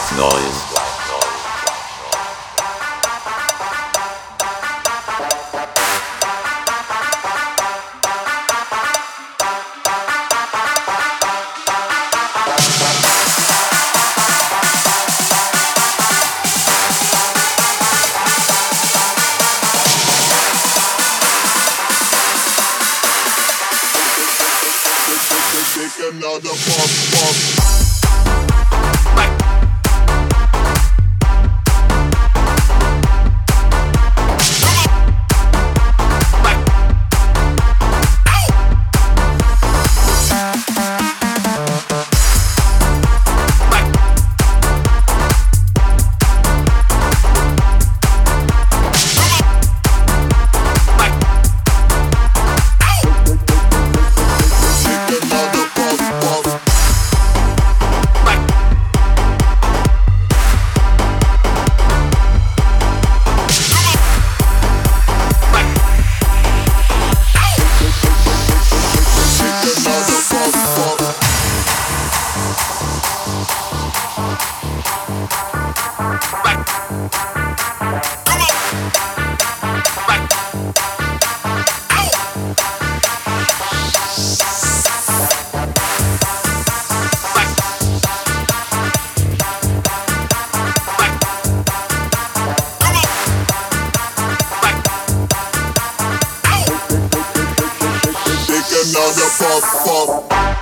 White noise. another puff puff.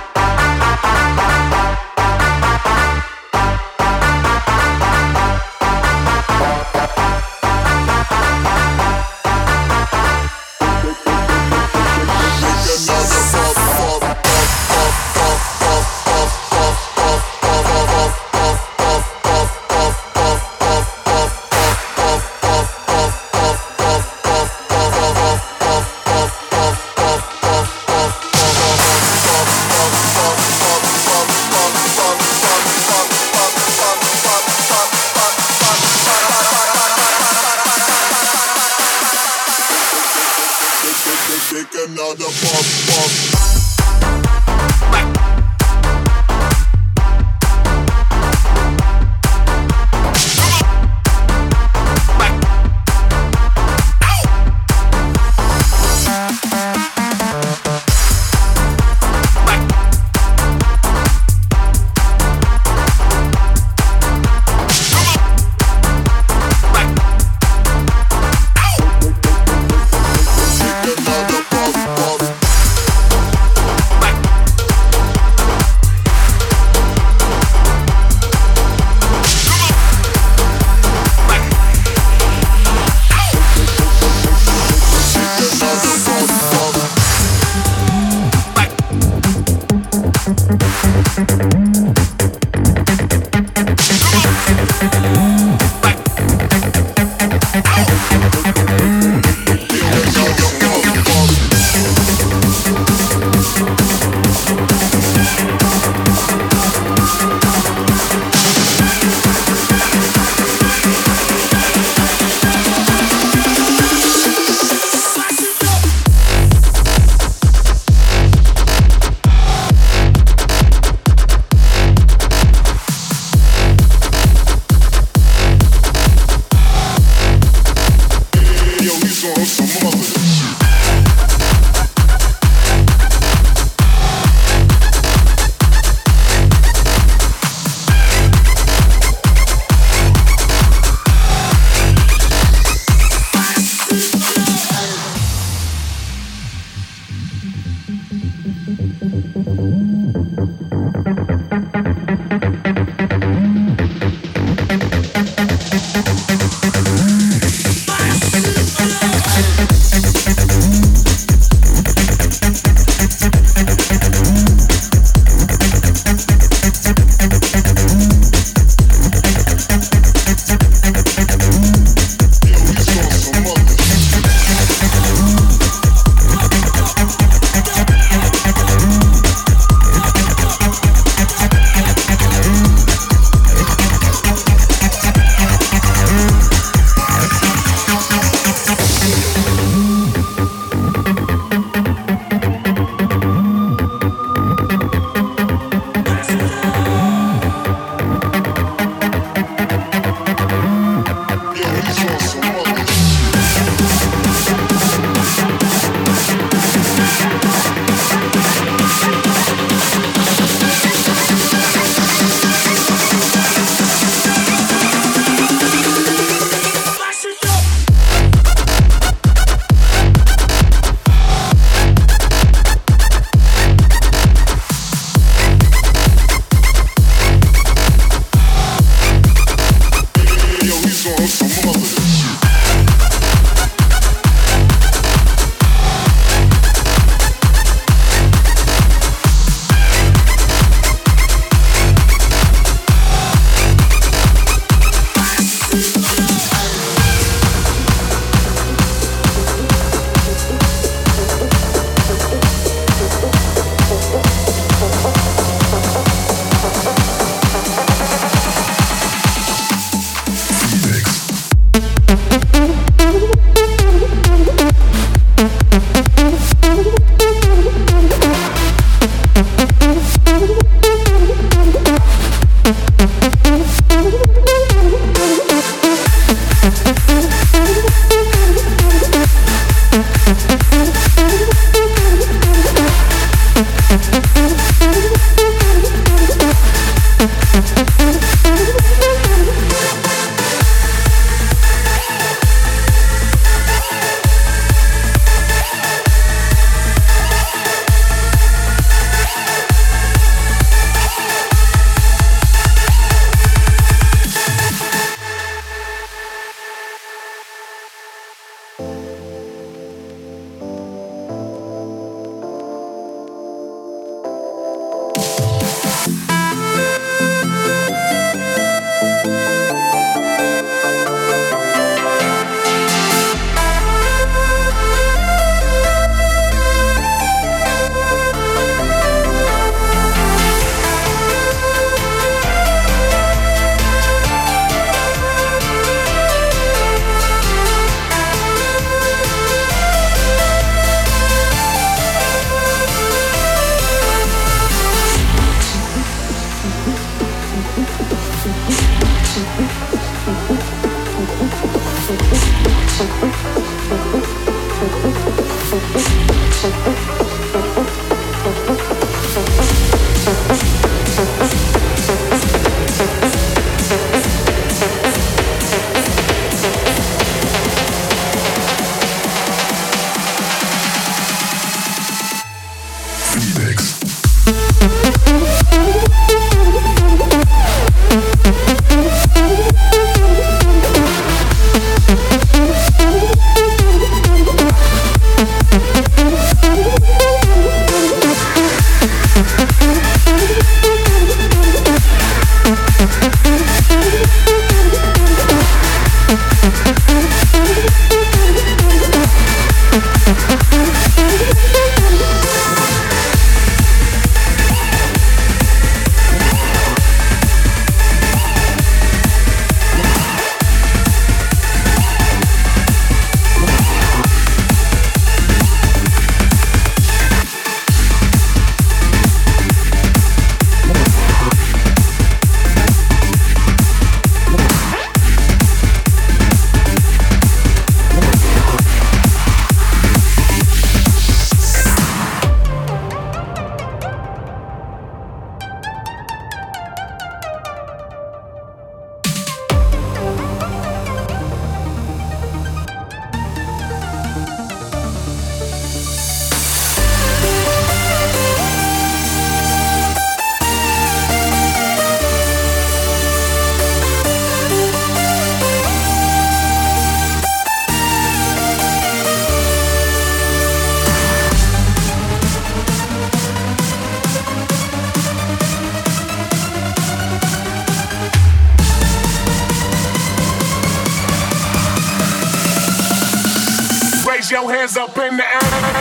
up in the air.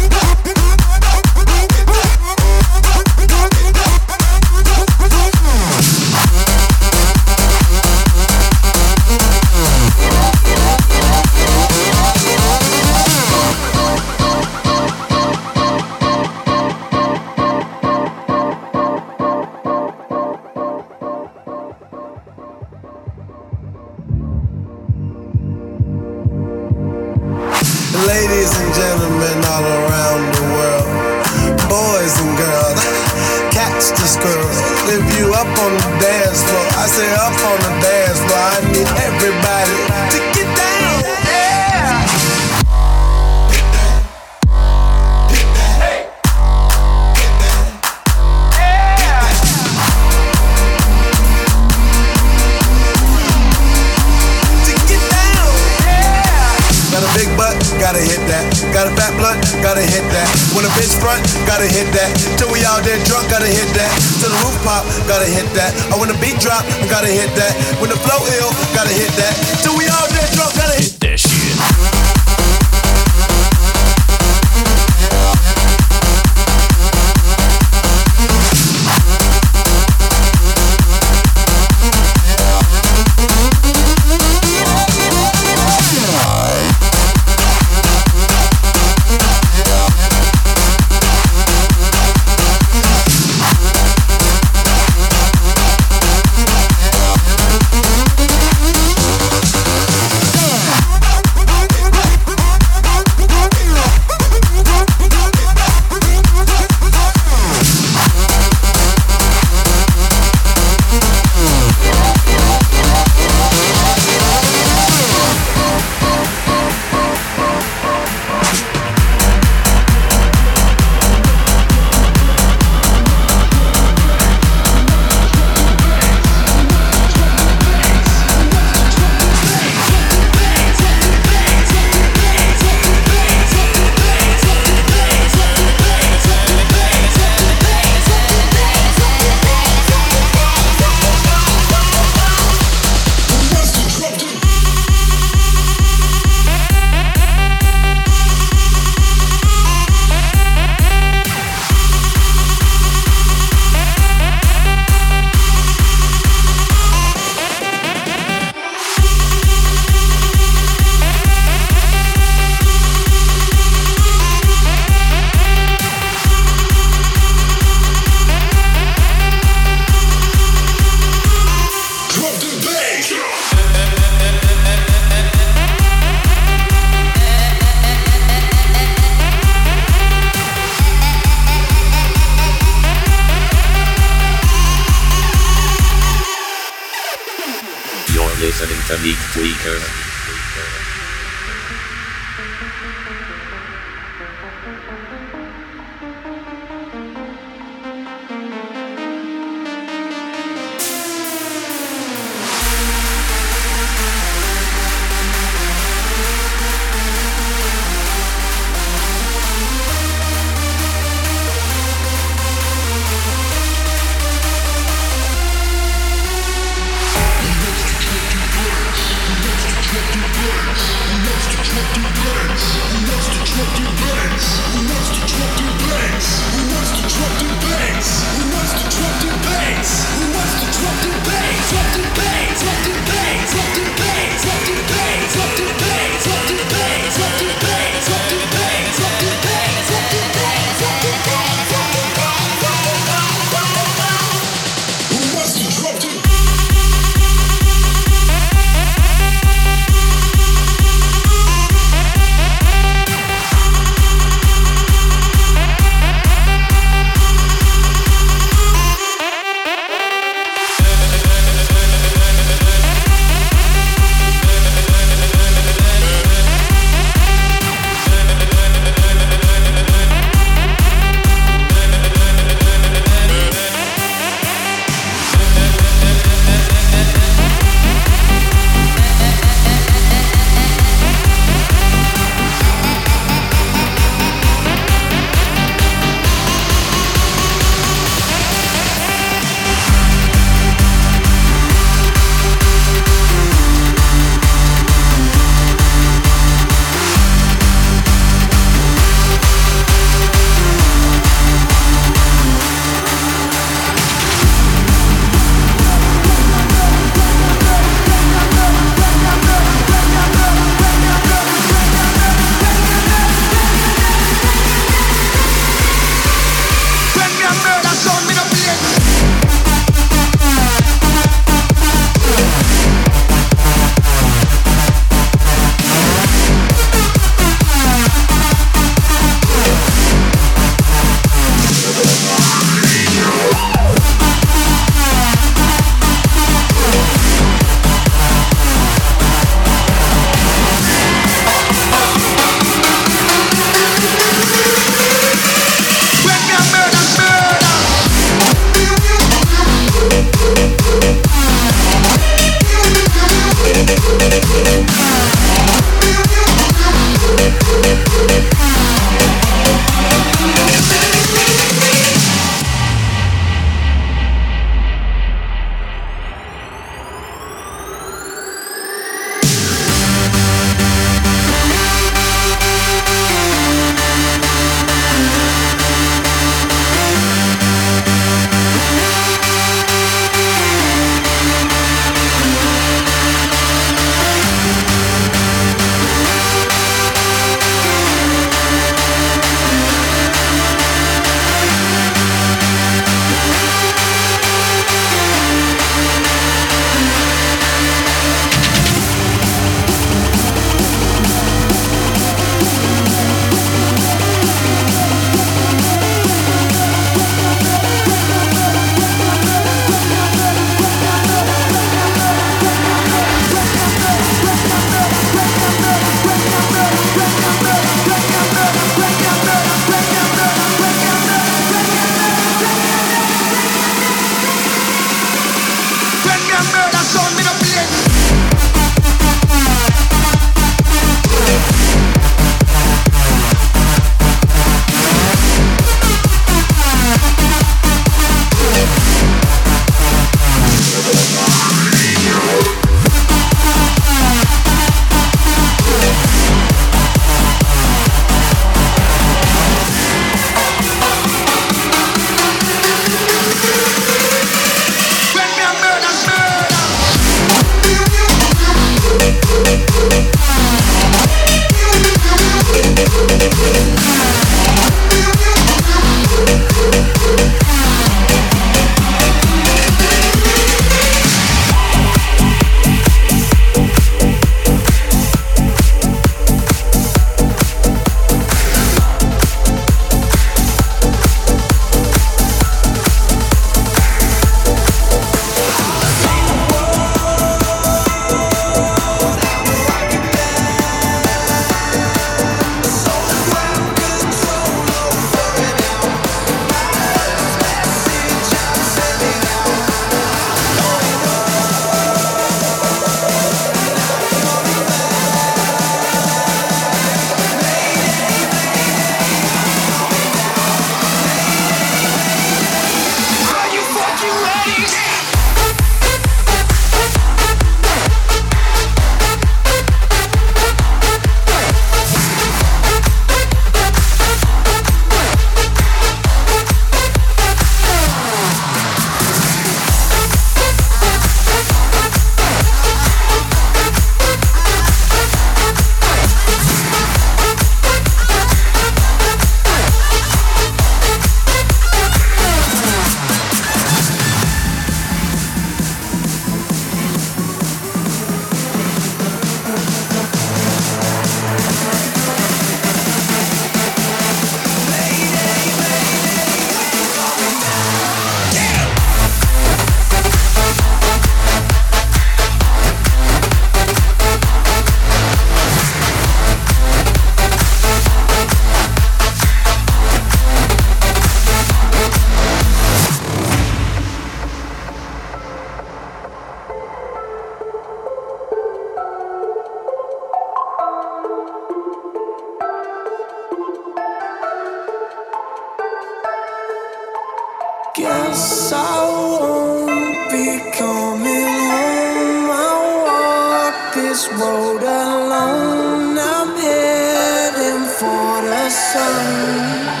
sun.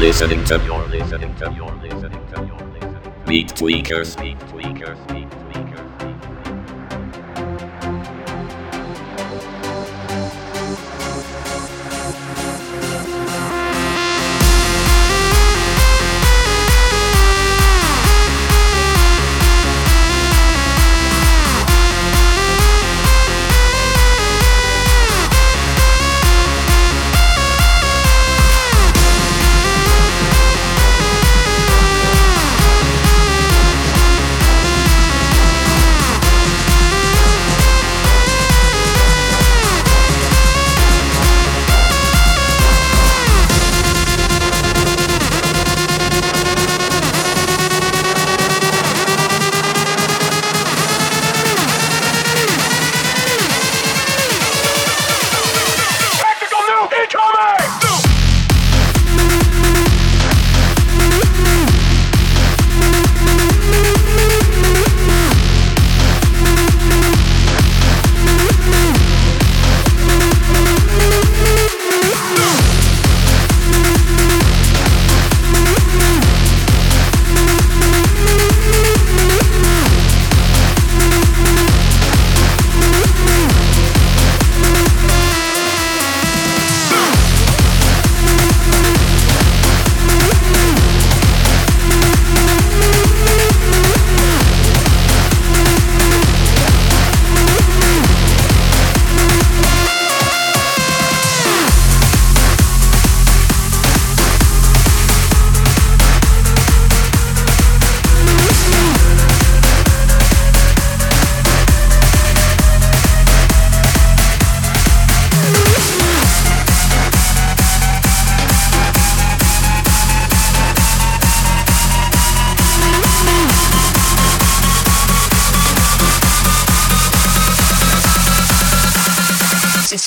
Listening to you're listening to you're listening to you're listening to Beat Tweakers Beat Tweakers Beat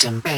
system.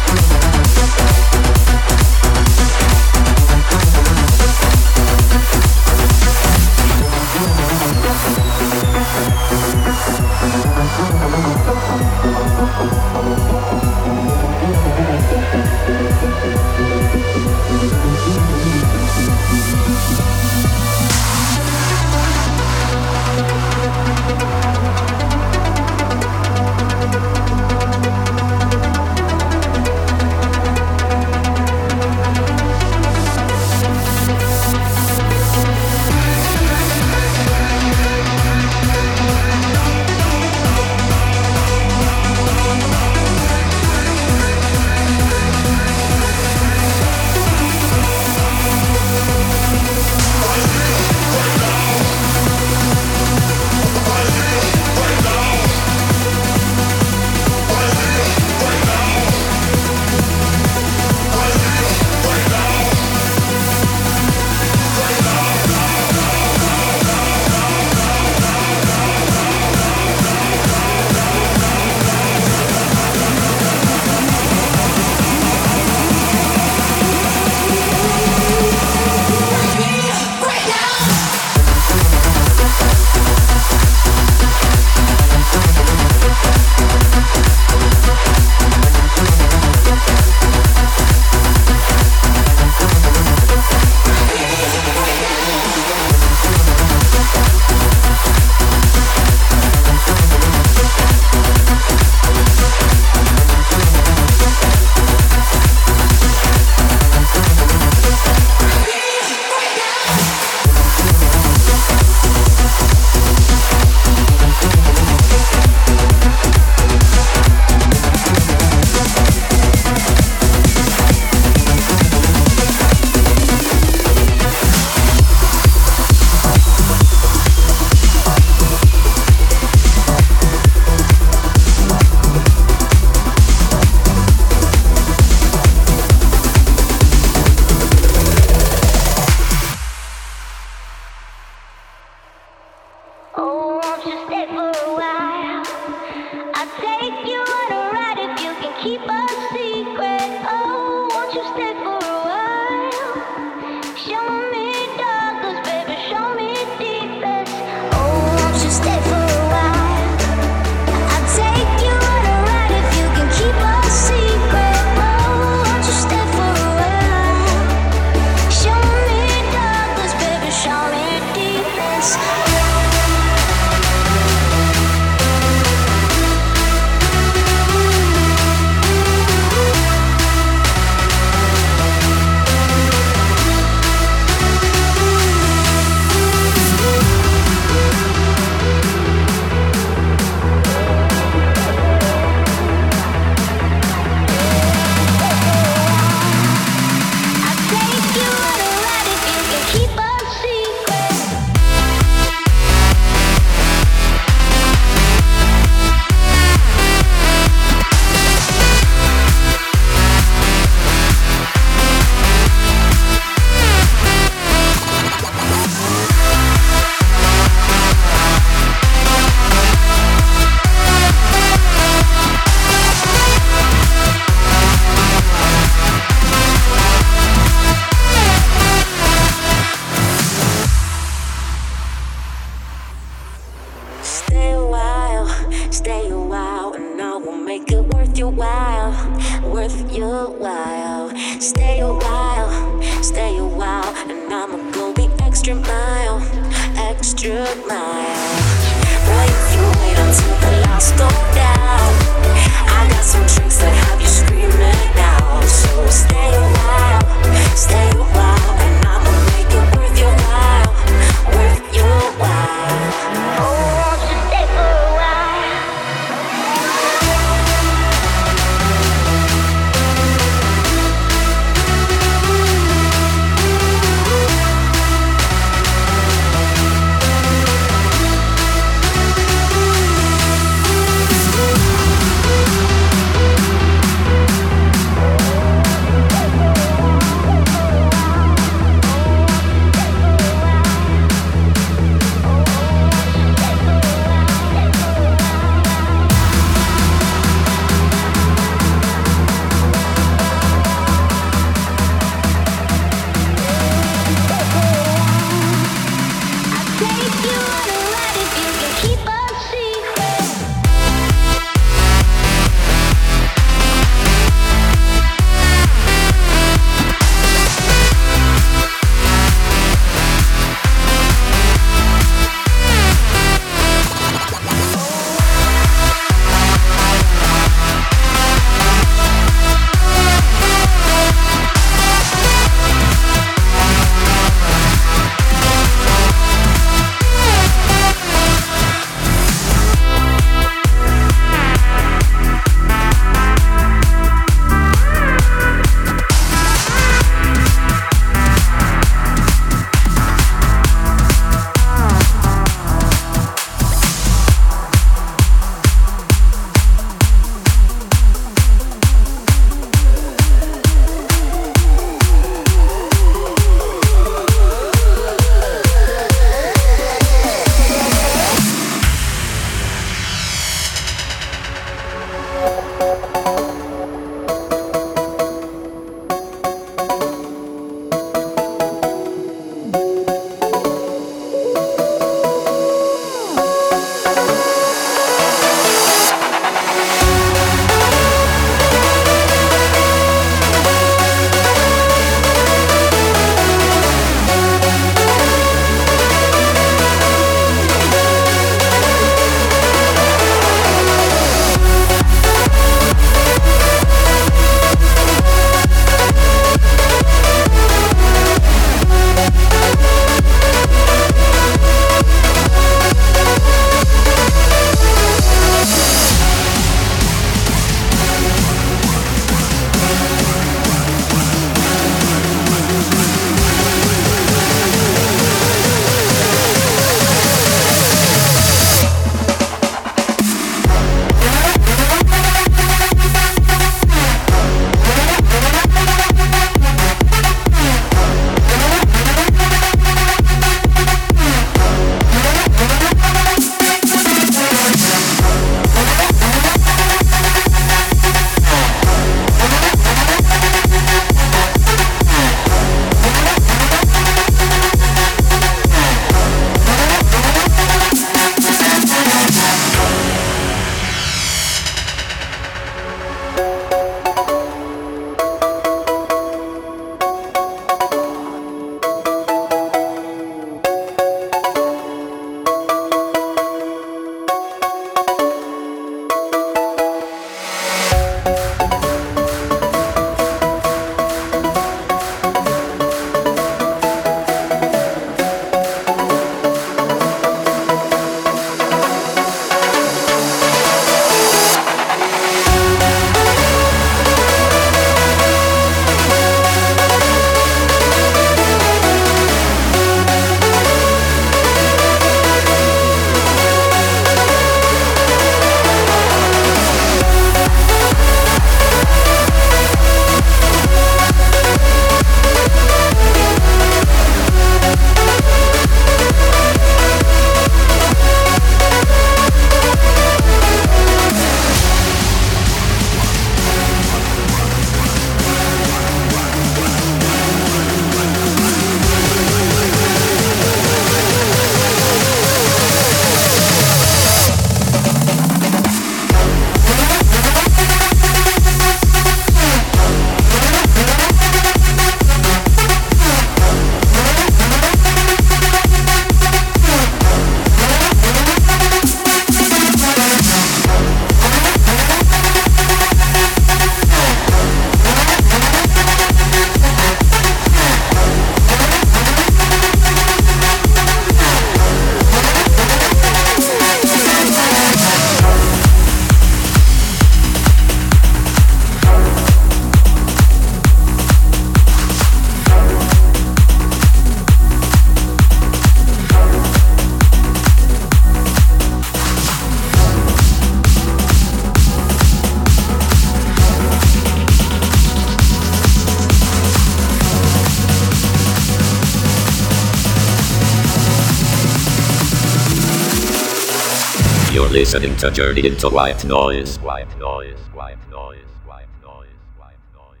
a journey into white noise. White noise. White noise. White noise. White noise.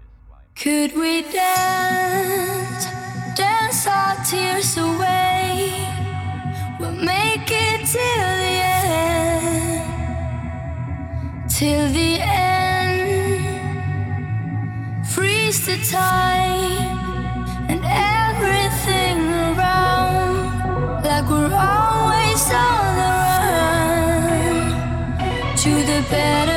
Could we dance? Dance our tears away. We'll make it till the end. Till the end. Freeze the time. better